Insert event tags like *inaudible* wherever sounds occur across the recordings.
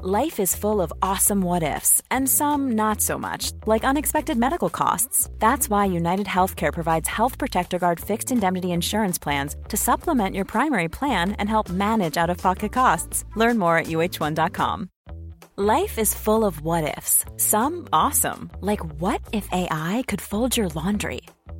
Life is full of awesome what ifs, and some not so much, like unexpected medical costs. That's why United Healthcare provides Health Protector Guard fixed indemnity insurance plans to supplement your primary plan and help manage out of pocket costs. Learn more at uhone.com. Life is full of what ifs, some awesome, like what if AI could fold your laundry?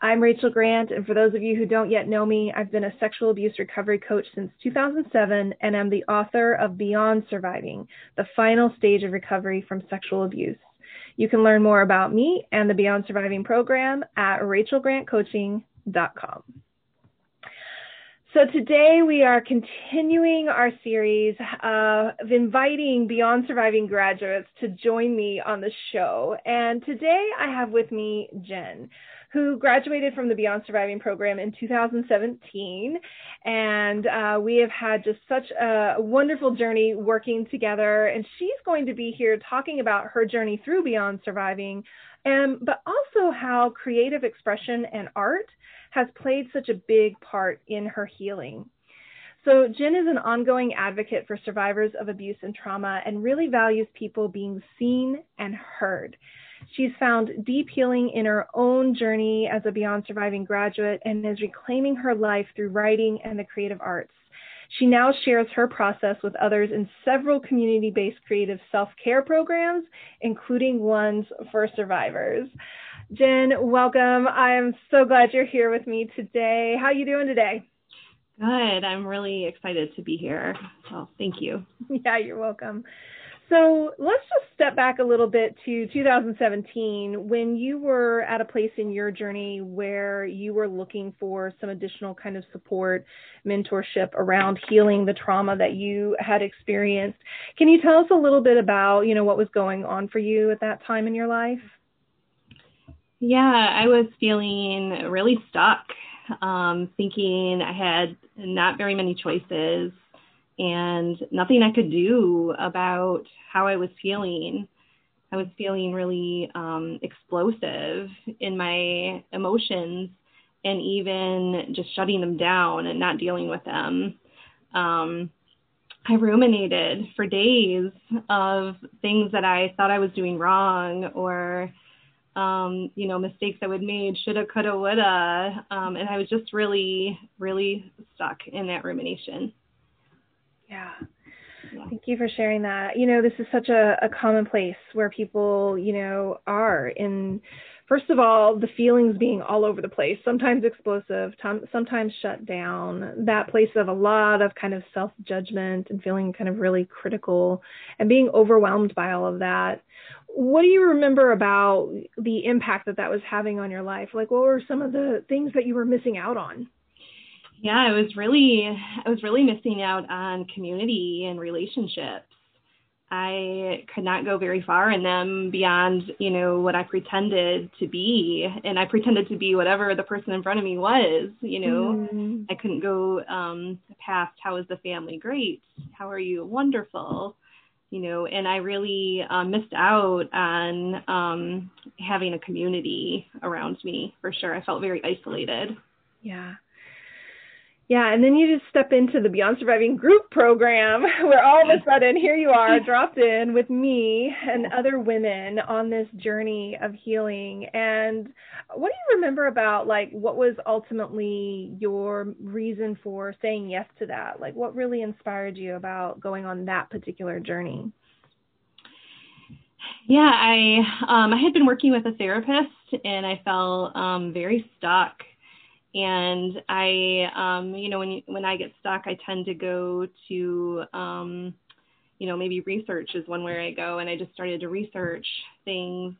I'm Rachel Grant, and for those of you who don't yet know me, I've been a sexual abuse recovery coach since 2007 and am the author of Beyond Surviving, the final stage of recovery from sexual abuse. You can learn more about me and the Beyond Surviving program at rachelgrantcoaching.com. So today we are continuing our series of inviting Beyond Surviving graduates to join me on the show. And today I have with me Jen who graduated from the Beyond Surviving program in 2017. And uh, we have had just such a wonderful journey working together. And she's going to be here talking about her journey through Beyond Surviving, and, but also how creative expression and art has played such a big part in her healing. So, Jen is an ongoing advocate for survivors of abuse and trauma and really values people being seen and heard. She's found deep healing in her own journey as a Beyond Surviving graduate and is reclaiming her life through writing and the creative arts. She now shares her process with others in several community based creative self care programs, including ones for survivors. Jen, welcome. I'm so glad you're here with me today. How are you doing today? Good. I'm really excited to be here. So thank you. *laughs* Yeah, you're welcome. So let's just step back a little bit to 2017 when you were at a place in your journey where you were looking for some additional kind of support, mentorship around healing the trauma that you had experienced. Can you tell us a little bit about, you know, what was going on for you at that time in your life? Yeah, I was feeling really stuck, um, thinking I had not very many choices and nothing I could do about how I was feeling. I was feeling really um, explosive in my emotions and even just shutting them down and not dealing with them. Um, I ruminated for days of things that I thought I was doing wrong or, um, you know, mistakes I would made, shoulda, coulda, woulda. Um, and I was just really, really stuck in that rumination. Yeah. Thank you for sharing that. You know, this is such a, a common place where people, you know, are in, first of all, the feelings being all over the place, sometimes explosive, sometimes shut down, that place of a lot of kind of self judgment and feeling kind of really critical and being overwhelmed by all of that. What do you remember about the impact that that was having on your life? Like, what were some of the things that you were missing out on? Yeah, I was really I was really missing out on community and relationships. I could not go very far in them beyond, you know, what I pretended to be. And I pretended to be whatever the person in front of me was, you know. Mm. I couldn't go um, past how is the family great? How are you? Wonderful. You know, and I really um, missed out on um, having a community around me for sure. I felt very isolated. Yeah. Yeah, and then you just step into the Beyond Surviving group program *laughs* where all of a sudden here you are *laughs* dropped in with me and other women on this journey of healing. And what do you remember about like what was ultimately your reason for saying yes to that? Like what really inspired you about going on that particular journey? Yeah, I um, I had been working with a therapist and I felt um, very stuck and I, um, you know, when when I get stuck, I tend to go to, um, you know, maybe research is one where I go, and I just started to research things,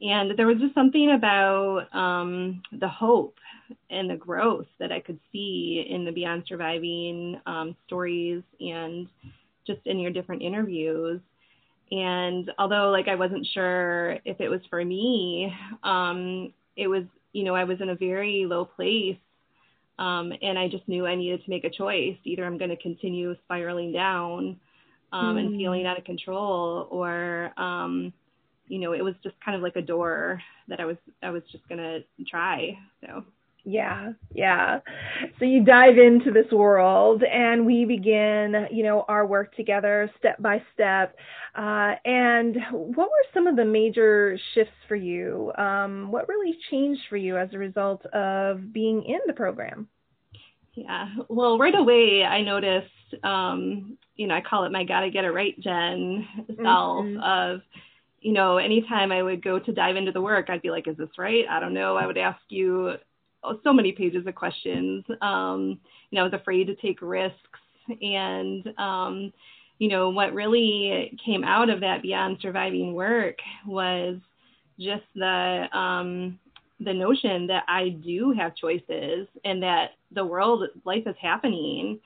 and there was just something about um, the hope and the growth that I could see in the Beyond Surviving um, stories and just in your different interviews. And although like I wasn't sure if it was for me, um, it was you know, I was in a very low place. Um, and I just knew I needed to make a choice. Either I'm going to continue spiraling down um, mm. and hmm. feeling out of control, or um, you know, it was just kind of like a door that I was I was just going to try. So yeah, yeah. So you dive into this world and we begin, you know, our work together step by step. Uh, and what were some of the major shifts for you? Um, what really changed for you as a result of being in the program? Yeah, well, right away I noticed, um, you know, I call it my gotta get it right, Jen self mm-hmm. of, you know, anytime I would go to dive into the work, I'd be like, is this right? I don't know. I would ask you so many pages of questions. Um, you know, I was afraid to take risks. And, um, you know, what really came out of that beyond surviving work was just the, um, the notion that I do have choices and that the world, life is happening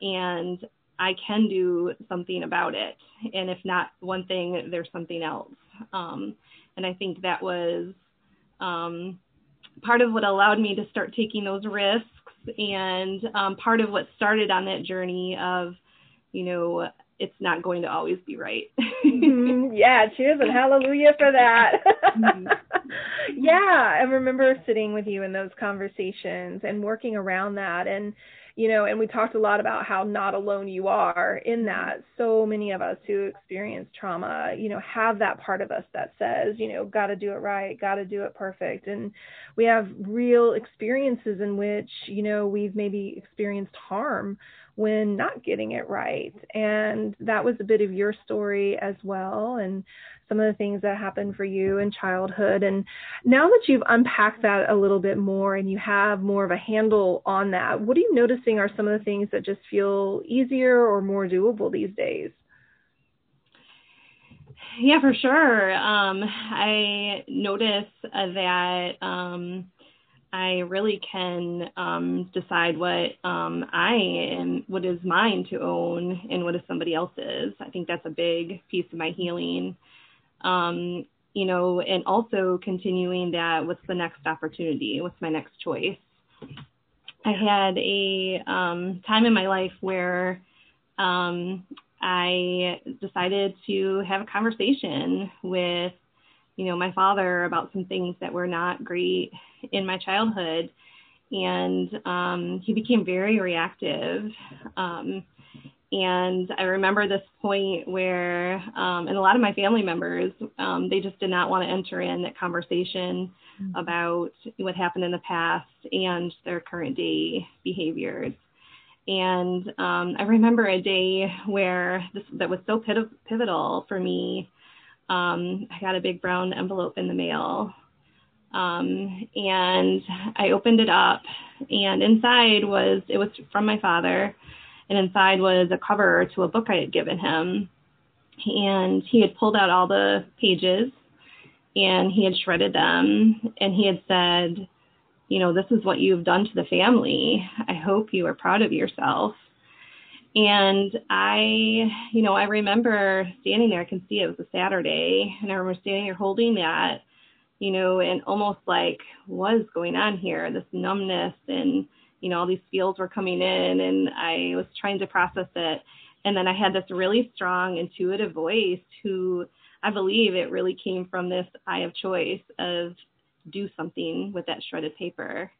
and I can do something about it. And if not one thing, there's something else. Um, and I think that was, um, part of what allowed me to start taking those risks and um, part of what started on that journey of, you know, it's not going to always be right. mm-hmm. *laughs* Yeah, cheers and hallelujah for that. mm-hmm. *laughs* Yeah, I remember sitting with you in those conversations and working around that and you know, and we talked a lot about how not alone you are in that. So many of us who experience trauma, you know, have that part of us that says, you know, got to do it right, got to do it perfect. And we have real experiences in which, you know, we've maybe experienced harm when not getting it right. And that was a bit of your story as well. And some of the things that happened for you in childhood. And now that you've unpacked that a little bit more and you have more of a handle on that, what are you noticing are some of the things that just feel easier or more doable these days? Yeah, for sure. Um, I notice that um, I really can um, decide what um, I am, what is mine to own, and what is somebody else's. I think that's a big piece of my healing um, you know, and also continuing that what's the next opportunity? What's my next choice? I had a um, time in my life where um, I decided to have a conversation with, you know, my father about some things that were not great in my childhood. And um, he became very reactive. Um, and I remember this point where, um, and a lot of my family members, um, they just did not want to enter in that conversation mm-hmm. about what happened in the past and their current day behaviors. And um, I remember a day where this that was so pivotal for me. Um, I got a big brown envelope in the mail, um, and I opened it up, and inside was it was from my father and inside was a cover to a book I had given him. And he had pulled out all the pages and he had shredded them and he had said, you know, this is what you've done to the family. I hope you are proud of yourself. And I, you know, I remember standing there, I can see it was a Saturday, and I remember standing there holding that, you know, and almost like, what is going on here? This numbness and, you know, all these feels were coming in, and I was trying to process it. And then I had this really strong intuitive voice who I believe it really came from this eye of choice of do something with that shredded paper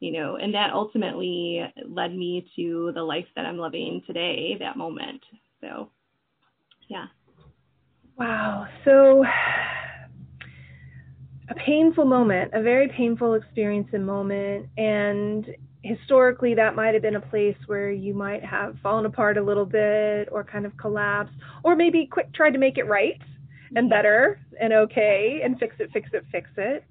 you know, and that ultimately led me to the life that I'm living today, that moment. So, yeah. Wow. So, a painful moment, a very painful experience and moment. And historically, that might have been a place where you might have fallen apart a little bit or kind of collapsed, or maybe quick tried to make it right and better and okay and fix it, fix it, fix it.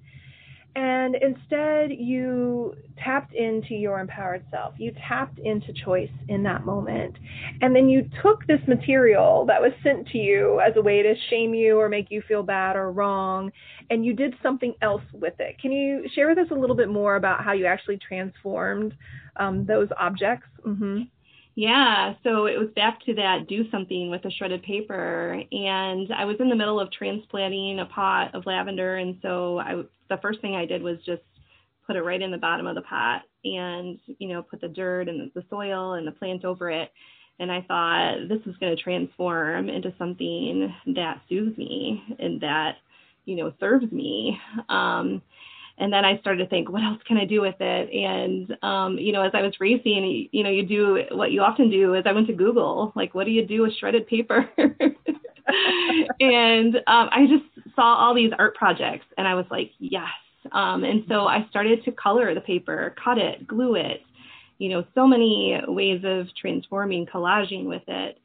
And instead, you tapped into your empowered self. You tapped into choice in that moment. And then you took this material that was sent to you as a way to shame you or make you feel bad or wrong, and you did something else with it. Can you share with us a little bit more about how you actually transformed um, those objects? Mm-hmm. Yeah, so it was back to that do something with the shredded paper. And I was in the middle of transplanting a pot of lavender. And so I, the first thing I did was just put it right in the bottom of the pot and, you know, put the dirt and the soil and the plant over it. And I thought this is going to transform into something that soothes me and that, you know, serves me. Um, and then I started to think, what else can I do with it? And um, you know, as I was racing, you know, you do what you often do is I went to Google, like, what do you do with shredded paper? *laughs* and um, I just saw all these art projects, and I was like, yes. Um, and so I started to color the paper, cut it, glue it, you know, so many ways of transforming, collaging with it.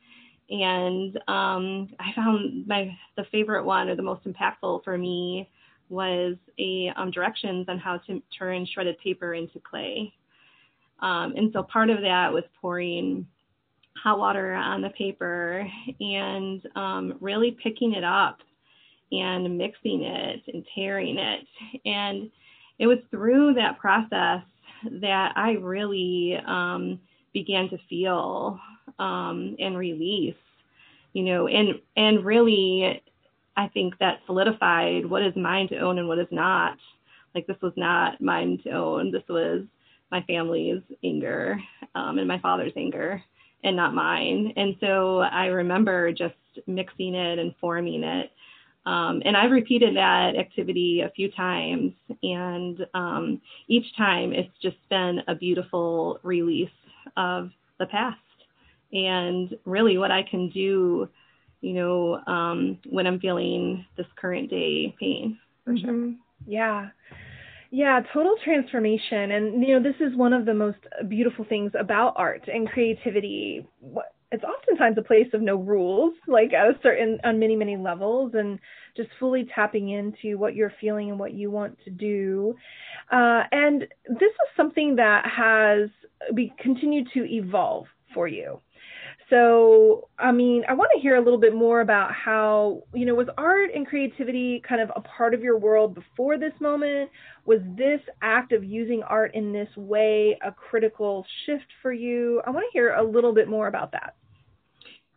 And um, I found my the favorite one or the most impactful for me was a um, directions on how to turn shredded paper into clay. Um, and so part of that was pouring hot water on the paper and um, really picking it up and mixing it and tearing it. And it was through that process that I really um, began to feel um, and release, you know, and and really I think that solidified what is mine to own and what is not. Like this was not mine to own. This was my family's anger um, and my father's anger and not mine. And so I remember just mixing it and forming it. Um, and I've repeated that activity a few times, and um, each time it's just been a beautiful release of the past and really what I can do you know, um, when I'm feeling this current day pain for mm-hmm. sure. Yeah. Yeah, total transformation. And, you know, this is one of the most beautiful things about art and creativity. It's oftentimes a place of no rules, like at a certain, on many, many levels, and just fully tapping into what you're feeling and what you want to do. Uh, and this is something that has be, continued to evolve for you. So, I mean, I want to hear a little bit more about how, you know, was art and creativity kind of a part of your world before this moment? Was this act of using art in this way a critical shift for you? I want to hear a little bit more about that.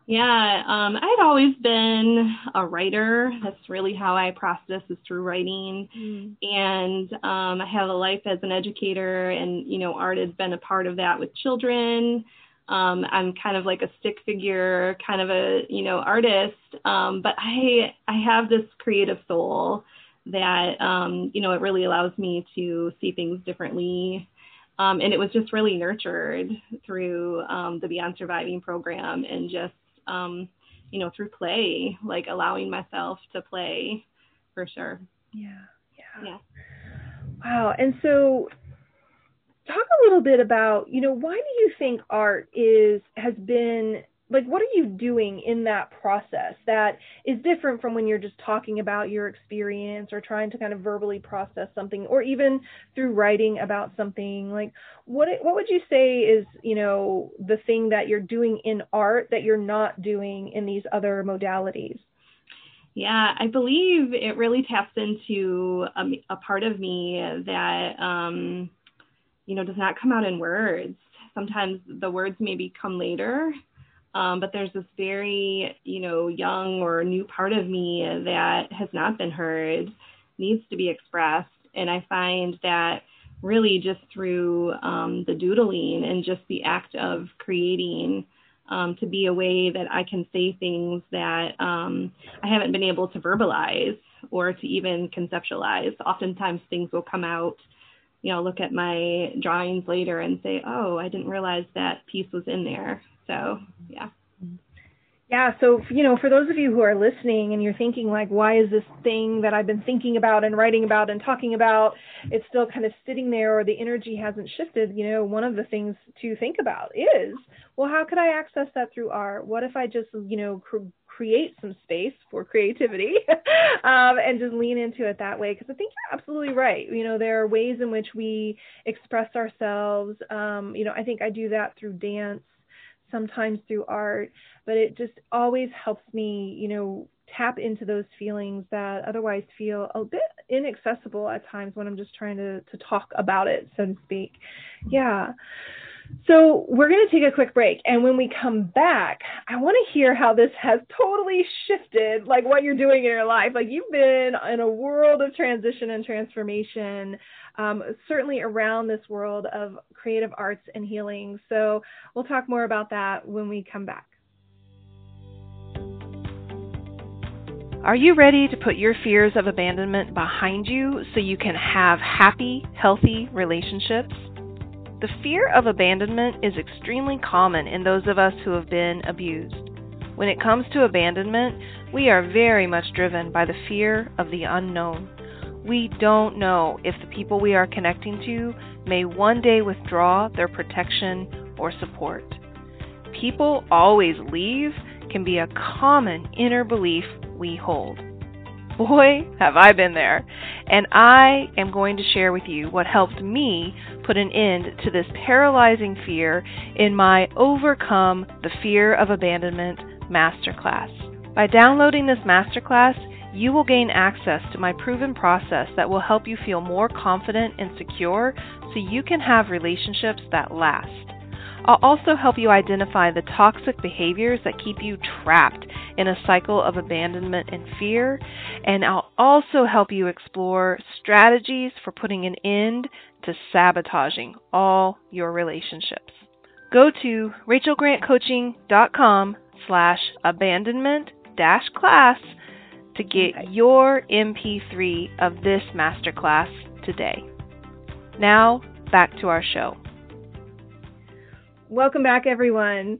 Yeah, um, I'd always been a writer. That's really how I process is through writing. Mm. And um, I have a life as an educator, and you know, art has been a part of that with children. Um, I'm kind of like a stick figure, kind of a you know artist, um, but I I have this creative soul that um, you know it really allows me to see things differently, um, and it was just really nurtured through um, the Beyond Surviving program and just um, you know through play, like allowing myself to play, for sure. Yeah, yeah. Yeah. Wow. And so talk a little bit about, you know, why do you think art is has been like what are you doing in that process that is different from when you're just talking about your experience or trying to kind of verbally process something or even through writing about something? Like what what would you say is you know the thing that you're doing in art that you're not doing in these other modalities? Yeah, I believe it really taps into a, a part of me that um, you know, does not come out in words. Sometimes the words maybe come later, um, but there's this very, you know, young or new part of me that has not been heard, needs to be expressed. And I find that really just through um, the doodling and just the act of creating um, to be a way that I can say things that um, I haven't been able to verbalize or to even conceptualize. Oftentimes things will come out, you know, look at my drawings later and say, oh, I didn't realize that piece was in there. So, yeah. Yeah, so you know, for those of you who are listening and you're thinking like, why is this thing that I've been thinking about and writing about and talking about, it's still kind of sitting there or the energy hasn't shifted, you know, one of the things to think about is, well, how could I access that through art? What if I just, you know, create some space for creativity *laughs* um, and just lean into it that way? Because I think you're absolutely right. You know, there are ways in which we express ourselves. Um, you know, I think I do that through dance sometimes through art, but it just always helps me, you know, tap into those feelings that otherwise feel a bit inaccessible at times when I'm just trying to to talk about it, so to speak. Yeah. So we're going to take a quick break, and when we come back, I want to hear how this has totally shifted, like what you're doing in your life. Like you've been in a world of transition and transformation um, certainly around this world of creative arts and healing. So we'll talk more about that when we come back. Are you ready to put your fears of abandonment behind you so you can have happy, healthy relationships? The fear of abandonment is extremely common in those of us who have been abused. When it comes to abandonment, we are very much driven by the fear of the unknown. We don't know if the people we are connecting to may one day withdraw their protection or support. People always leave can be a common inner belief we hold. Boy, have I been there. And I am going to share with you what helped me put an end to this paralyzing fear in my Overcome the Fear of Abandonment Masterclass. By downloading this masterclass, you will gain access to my proven process that will help you feel more confident and secure so you can have relationships that last. I'll also help you identify the toxic behaviors that keep you trapped in a cycle of abandonment and fear, and I'll also help you explore strategies for putting an end to sabotaging all your relationships. Go to rachelgrantcoaching.com slash abandonment dash class to get your MP3 of this masterclass today. Now, back to our show. Welcome back, everyone.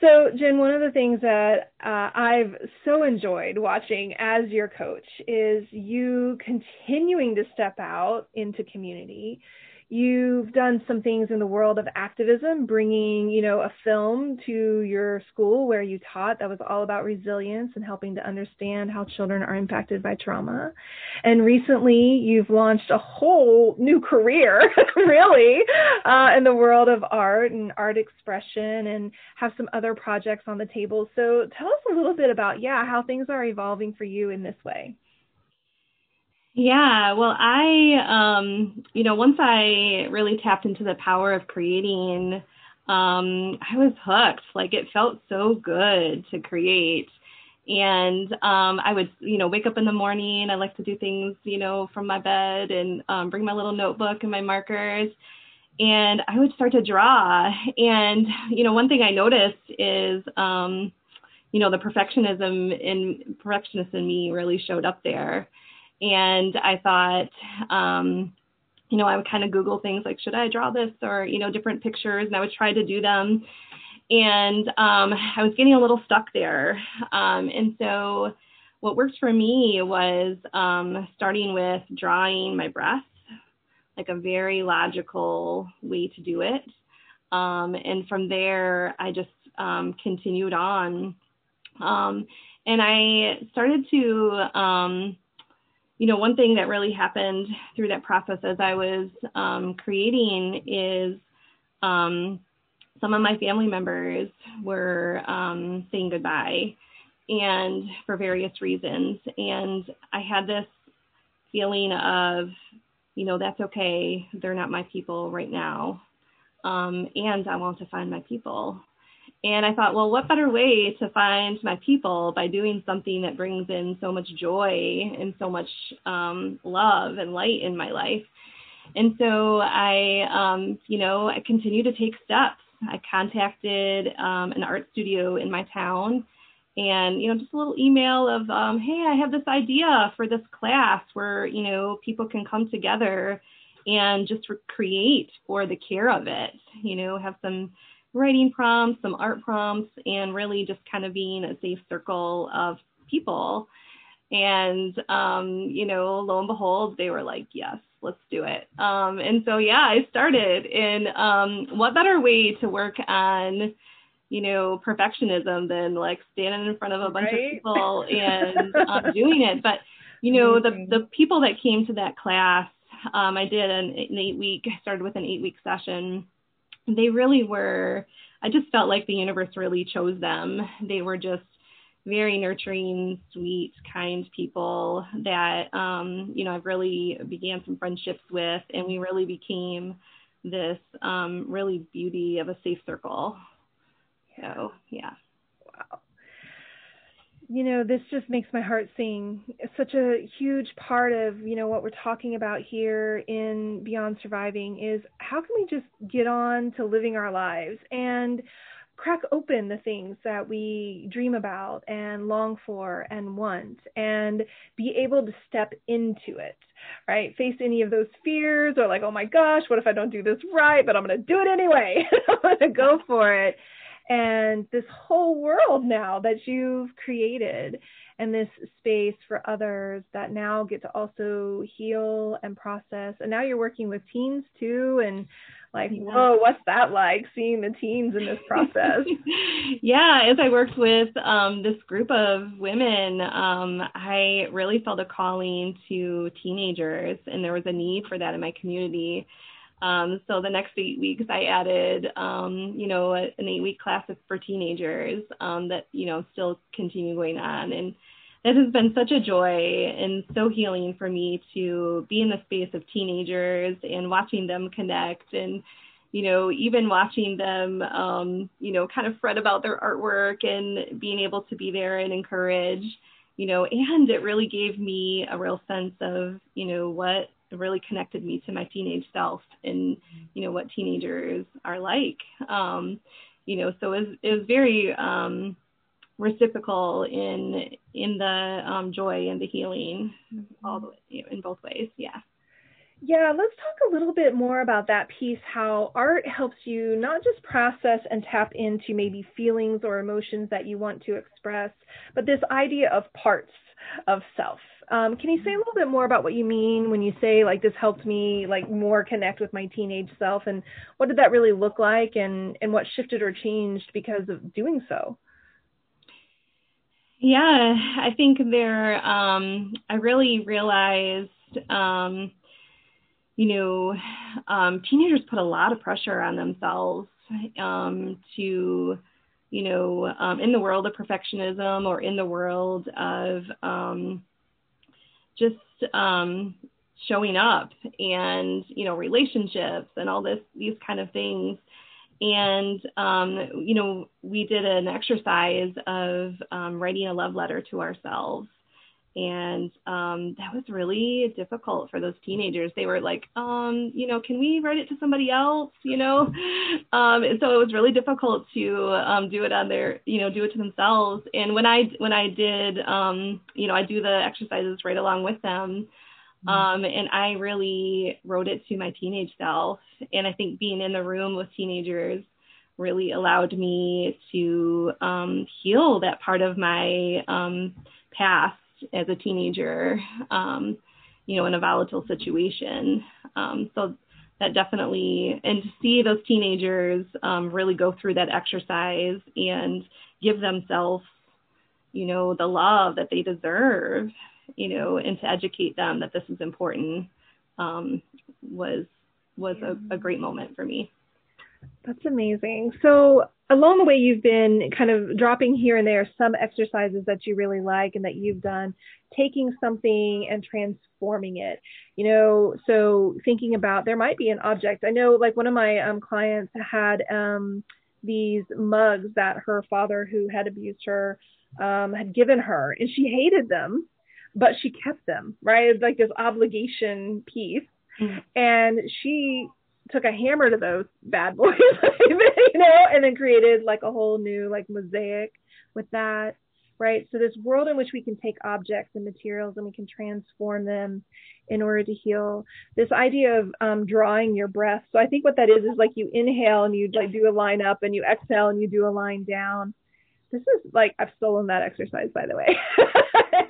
So, Jen, one of the things that uh, I've so enjoyed watching as your coach is you continuing to step out into community You've done some things in the world of activism, bringing, you know, a film to your school where you taught that was all about resilience and helping to understand how children are impacted by trauma. And recently, you've launched a whole new career, *laughs* really, uh, in the world of art and art expression, and have some other projects on the table. So, tell us a little bit about, yeah, how things are evolving for you in this way. Yeah, well, I, um, you know, once I really tapped into the power of creating, um, I was hooked. Like it felt so good to create. And um, I would, you know, wake up in the morning. I like to do things, you know, from my bed and um, bring my little notebook and my markers. And I would start to draw. *laughs* And, you know, one thing I noticed is, um, you know, the perfectionism in perfectionist in me really showed up there and I thought, um, you know, I would kind of Google things like, should I draw this or, you know, different pictures, and I would try to do them. And um, I was getting a little stuck there. Um, and so, what worked for me was um, starting with drawing my breath, like a very logical way to do it. Um, and from there, I just um, continued on. Um, and I started to you know, one thing that really happened through that process as I was um, creating is um, some of my family members were um, saying goodbye and for various reasons. And I had this feeling of, you know, that's okay. They're not my people right now. Um, and I want to find my people. And I thought, well, what better way to find my people by doing something that brings in so much joy and so much um, love and light in my life? And so I, um, you know, I continue to take steps. I contacted um, an art studio in my town and, you know, just a little email of, um, hey, I have this idea for this class where, you know, people can come together and just create for the care of it, you know, have some writing prompts, some art prompts, and really just kind of being a safe circle of people. And, um, you know, lo and behold, they were like, yes, let's do it. Um, and so, yeah, I started. And um, what better way to work on, you know, perfectionism than like standing in front of a bunch right? of people and *laughs* um, doing it? But, you know, the, the people that came to that class, um, I did an, an eight week, I started with an eight week session. They really were, I just felt like the universe really chose them. They were just very nurturing, sweet, kind people that um, you know I've really began some friendships with, and we really became this um, really beauty of a safe circle. So yeah. You know, this just makes my heart sing. It's such a huge part of, you know, what we're talking about here in Beyond Surviving is how can we just get on to living our lives and crack open the things that we dream about and long for and want and be able to step into it right? Face any of those fears or like oh my gosh what if i don't do this right but i'm going to do it anyway? *laughs* I'm going to go for it and this whole world now that you've created and this space for others that now get to also heal and process. And now you're working with teens too and like yeah. whoa what's that like seeing the teens in this process? *laughs* Yeah as i worked with um, this group of women um, i really felt a calling to teenagers and there was a need for that in my community um, so the next eight weeks i added um, you know an eight week class for teenagers um, that you know still continue going on. And it has been such a joy and so healing for me to be in the space of teenagers and watching them connect and you know even watching them um, you know kind of fret about their artwork and being able to be there and encourage you know and it really gave me a real sense of you know what really connected me to my teenage self and you know what teenagers are like. Um, you know so it was, it was very um, reciprocal in in the um, joy and the healing all the way, you know, in both ways. Yeah. Yeah let's talk a little bit more about that piece how art helps you not just process and tap into maybe feelings or emotions that you want to express but this idea of parts of self um, can you say a little bit more about what you mean when you say like this helped me like more connect with my teenage self? And what did that really look like? And and what shifted or changed because of doing so? Yeah, I think there, um, I really realized, um, you know, um, teenagers put a lot of pressure on themselves um, to, you know, um, in the world of perfectionism or in the world of um, just um, showing up and, you know, relationships and all this, these kind of things. And um, you know we did an exercise of um, writing a love letter to ourselves and um, that was really difficult for those teenagers they were like um, you know can we write it to somebody else you know *laughs* um, and so it was really difficult to um, do it on their you know do it to themselves and when i when i did um, you know i do the exercises right along with them Mm-hmm. Um, and I really wrote it to my teenage self. And I think being in the room with teenagers really allowed me to um, heal that part of my um, past as a teenager, um, you know, in a volatile situation. Um, so that definitely, and to see those teenagers um, really go through that exercise and give themselves, you know, the love that they deserve you know, and to educate them that this is important um, was was a, a great moment for me. That's amazing. So along the way, you've been kind of dropping here and there some exercises that you really like and that you've done, taking something and transforming it. You know, so thinking about there might be an object. I know, like one of my um, clients had um, these mugs that her father, who had abused her, um, had given her, and she hated them, but she kept them. Right, it's like this obligation piece. Mm-hmm. And she took a hammer to those bad boys, *laughs* you know, and then created like a whole new like mosaic with that, right? So this world in which we can take objects and materials and we can transform them in order to heal. This idea of um, drawing your breath. So I think what that is is like you inhale and you like do a line up, and you exhale and you do a line down. This is like I've stolen that exercise by the way. *laughs*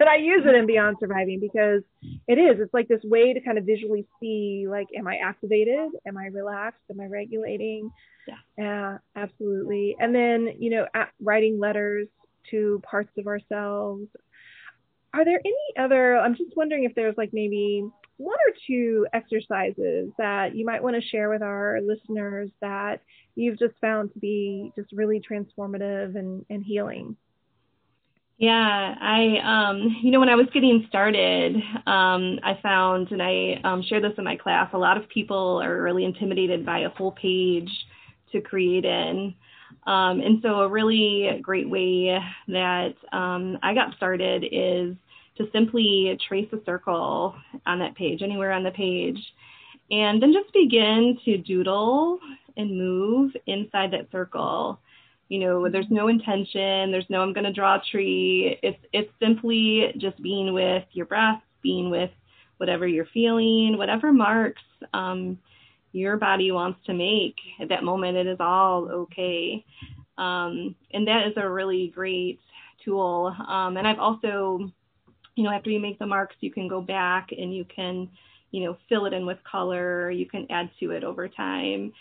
and I use it in Beyond Surviving because it is. It's like this way to kind of visually see, like, am I activated? Am I relaxed? Am I regulating? Yeah. Yeah, absolutely. And then, you know, writing letters to parts of ourselves. Are there any other? I'm just wondering if there's like maybe one or two exercises that you might want to share with our listeners that you've just found to be just really transformative and, and healing. Yeah, I, um, you know, when I was getting started, um, I found, and I um, share this in my class, a lot of people are really intimidated by a full page to create in. Um, and so, a really great way that um, I got started is to simply trace a circle on that page, anywhere on the page, and then just begin to doodle and move inside that circle. You know there's no intention there's no i'm going to draw a tree. It's it's simply just being with your breath being with whatever you're feeling whatever marks um, your body wants to make at that moment it is all okay. Um, and that is a really great tool. Um, and i've also you know after you make the marks you can go back and you can you know, fill it in with color. You can add to it over time.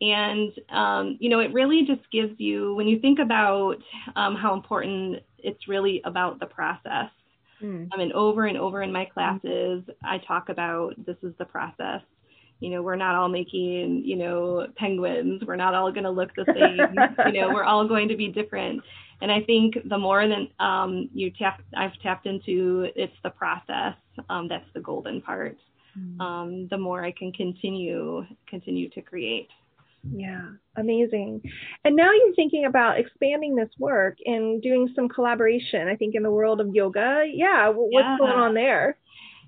And, um, you know, it really just gives you, when you think about um, how important it's really about the process. Mm. I mean, over and over in my classes, I talk about this is the process. You know, we're not all making, you know, penguins. We're not all going to look the same. *laughs* you know, we're all going to be different. And I think the more than um, you tap, I've tapped into, it's the process. Um, that's the golden part mm. um, the more I can continue continue to create. Yeah, amazing. And now you're thinking about expanding this work and doing some collaboration. I think in the world of yoga. Yeah, what's yeah. going on there?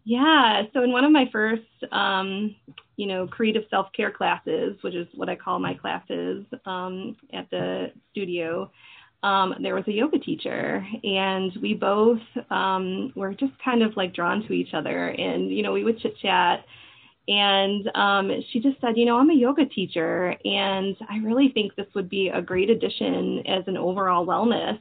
Yeah, so in one of my first, um, you know, creative self care classes, which is what I call my classes um, at the studio, um, there was a yoga teacher, and we both um, were just kind of like drawn to each other. And, you know, we would chit chat. And um, she just said, You know, I'm a yoga teacher, and I really think this would be a great addition as an overall wellness.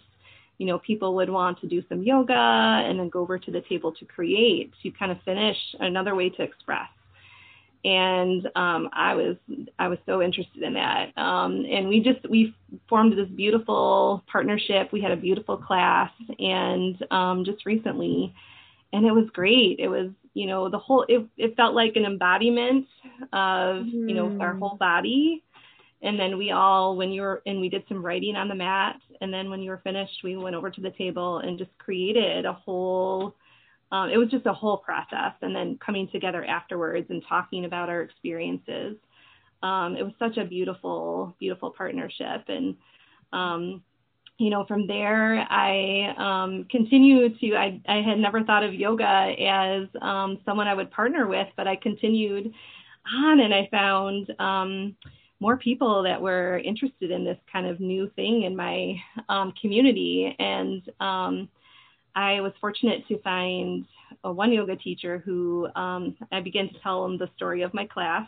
You know, people would want to do some yoga and then go over to the table to create, to kind of finish another way to express and um, I was I was so interested in that. Um, and we just we formed this beautiful partnership. We had a beautiful class, and um, just recently, and it was great. It was you know the whole it it felt like an embodiment of mm. you know our mm-hmm. whole body. And then we all, when you were, and we did some writing on the mat. And then when you were finished, we went over to the table and just created a whole um, it was just a whole process and then coming together afterwards and talking about our experiences. Um, it was such a beautiful beautiful partnership. And um, you know from there i um, continued to I, I had never thought of yoga as um, someone i would partner with but i continued on and i found um, more people that were interested in this kind of new thing in my community. And I was fortunate to find a one yoga teacher who um, I began to tell him the story of my class.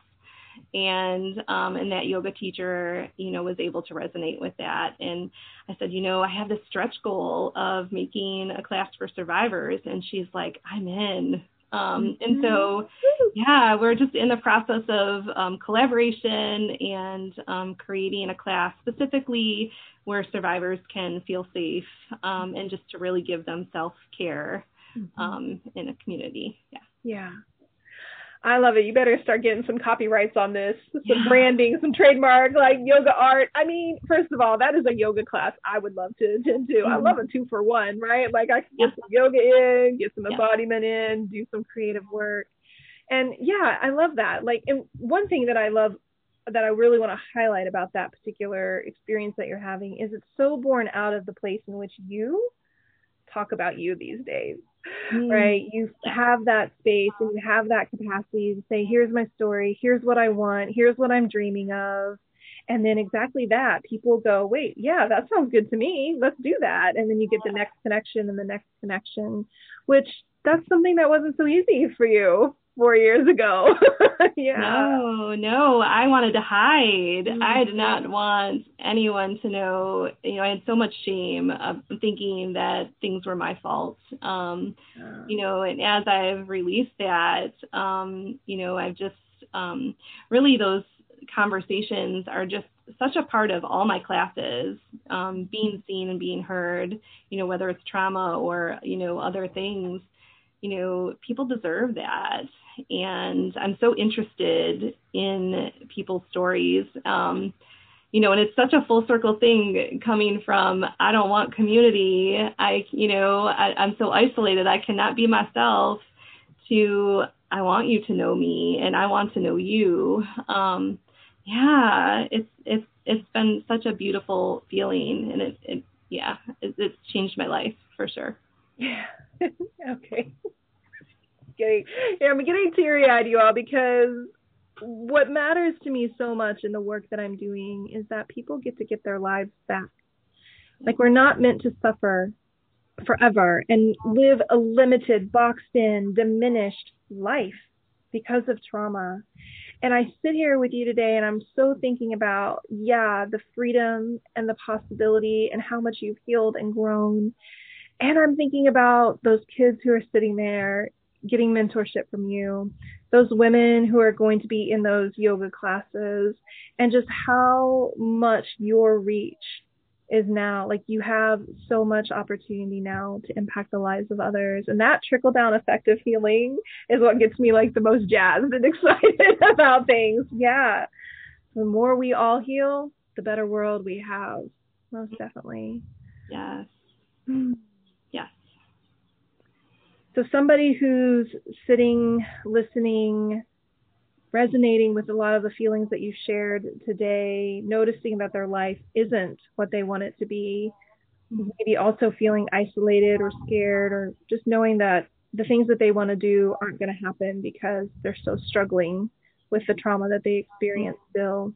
And um, and that yoga teacher, you know, was able to resonate with that. And I said, you know, I have this stretch goal of making a class for survivors. And she's like, I'm in. Um, and so, yeah, we're just in the process of um, collaboration and um, creating a class specifically where survivors can feel safe um, and just to really give them self care mm-hmm. Um, in a community. Yeah. Yeah. I love it. You better start getting some copyrights on this, some yeah. branding, some trademark, like yoga art. I mean, first of all, that is a yoga class I would love to attend to. Mm-hmm. I love a two for one, right? Like I can get yeah. some yoga in, get some embodiment in, do some creative work. And yeah, I love that. Like, and one thing that I love that I really want to highlight about that particular experience that you're having is it's so born out of the place in which you talk about you these days mm. right? You have that space and you have that capacity to say, here's my story, here's what I want, here's what I'm dreaming of. And then exactly that, people go, wait, yeah, that sounds good to me. Let's do that. And then you get the next connection and the next connection, which that's something that wasn't so easy for you four years ago. *laughs* yeah. No, no, I wanted to hide. Mm-hmm. I did not want anyone to know. You know, I had so much shame of thinking that things were my fault. Um, yeah. You know, and as I've released that, um, you know, I've just um, really those conversations are just such a part of all my classes um, being seen and being heard you know whether it's trauma or you know other things you know people deserve that and I'm so interested in people's stories. Um, you know, and it's such a full circle thing coming from I don't want community. I, you know, I, I'm so isolated. I cannot be myself. To I want you to know me, and I want to know you. Um, yeah, it's it's it's been such a beautiful feeling, and it, it yeah, it, it's changed my life for sure. Yeah. *laughs* okay getting yeah, I'm getting teary eyed, you all, because what matters to me so much in the work that I'm doing is that people get to get their lives back. Like we're not meant to suffer forever and live a limited, boxed in, diminished life because of trauma. And I sit here with you today and I'm so thinking about, yeah, the freedom and the possibility and how much you've healed and grown. And I'm thinking about those kids who are sitting there getting mentorship from you, those women who are going to be in those yoga classes, and just how much your reach is now. Like you have so much opportunity now to impact the lives of others. And that trickle down effect of healing is what gets me like the most jazzed and *laughs* excited about things. Yeah. The more we all heal, the better world we have. Most definitely. Yes. Mm. So, somebody who's sitting, listening, resonating with a lot of the feelings that you shared today, noticing that their life isn't what they want it to be, maybe also feeling isolated or scared, or just knowing that the things that they want to do aren't going to happen because they're so struggling with the trauma that they experience still.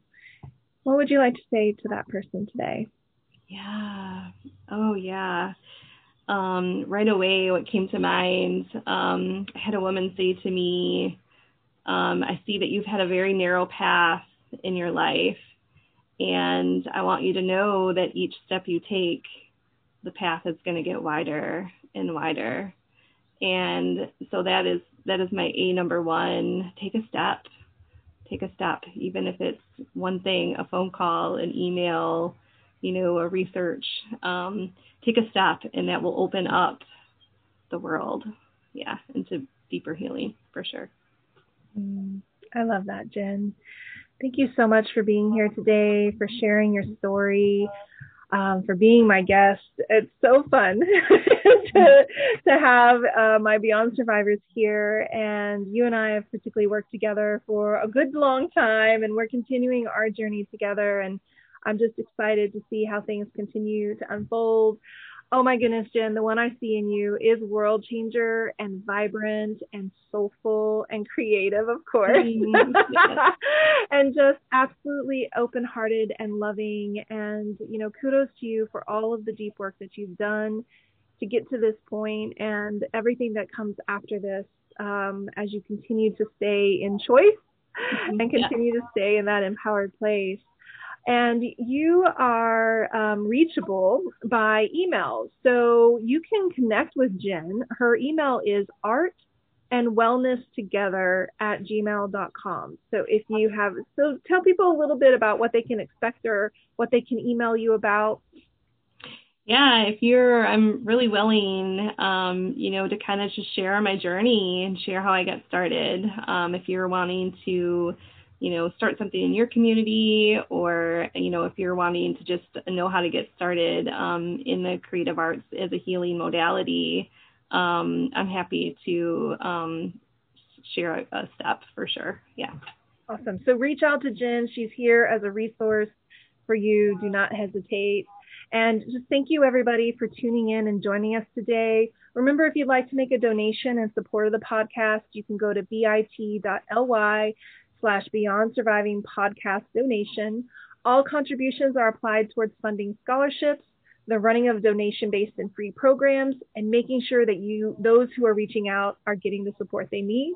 What would you like to say to that person today? Yeah. Oh, yeah um, right away, what came to mind, um, I had a woman say to me, um, I see that you've had a very narrow path in your life, and I want you to know that each step you take, the path is going to get wider and wider. And so that is that is my A number one. Take a step. Take a step, even if it's one thing, a phone call, an email, you know, a research. Um, take a step and that will open up the world. Yeah into deeper healing for sure. Mm, i love that jen. Thank you so much for being here today for sharing your story um, for being my guest. It's so fun *laughs* to, to have uh, my beyond survivors here and you and i have particularly worked together for a good long time and we're continuing our journey together and I'm just excited to see how things continue to unfold. Oh my goodness, Jen, the one I see in you is world changer and vibrant and soulful and creative, of course, mm-hmm. *laughs* and just absolutely open hearted and loving. And, you know, kudos to you for all of the deep work that you've done to get to this point and everything that comes after this um, as you continue to stay in choice mm-hmm. and continue yeah. to stay in that empowered place. And you are um, reachable by email. So you can connect with Jen. Her email is art and wellness together at gmail.com. So if you have, so tell people a little bit about what they can expect or what they can email you about. yeah, if you're, I'm really willing, um, you know, to kind of just share my journey and share how I got started. Um, if you're wanting to, you know, start something in your community, or you know, if you're wanting to just know how to get started um, in the creative arts as a healing modality, um, I'm happy to um, share a, a step for sure. Yeah. Awesome. So reach out to Jen. She's here as a resource for you. Do not hesitate. And just thank you everybody for tuning in and joining us today. Remember, if you'd like to make a donation in support of the podcast, you can go to bit.ly slash beyond surviving podcast donation. All contributions are applied towards funding scholarships, the running of donation-based and free programs, and making sure that you, those who are reaching out are getting the support they need.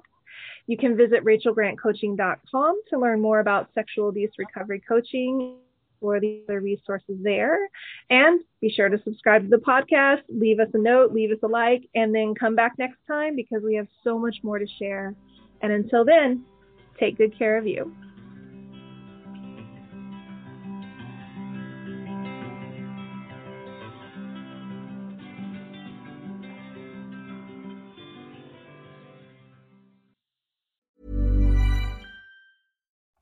You can visit rachelgrantcoaching.com to learn more about sexual abuse recovery coaching or the other resources there. And be sure to subscribe to the podcast, leave us a note, leave us a like, and then come back next time because we have so much more to share. And until then, take good care of you.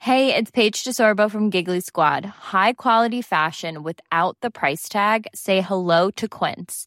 Hey, it's Paige DeSorbo from Giggly Squad. High quality fashion without the price tag. Say hello to Quince.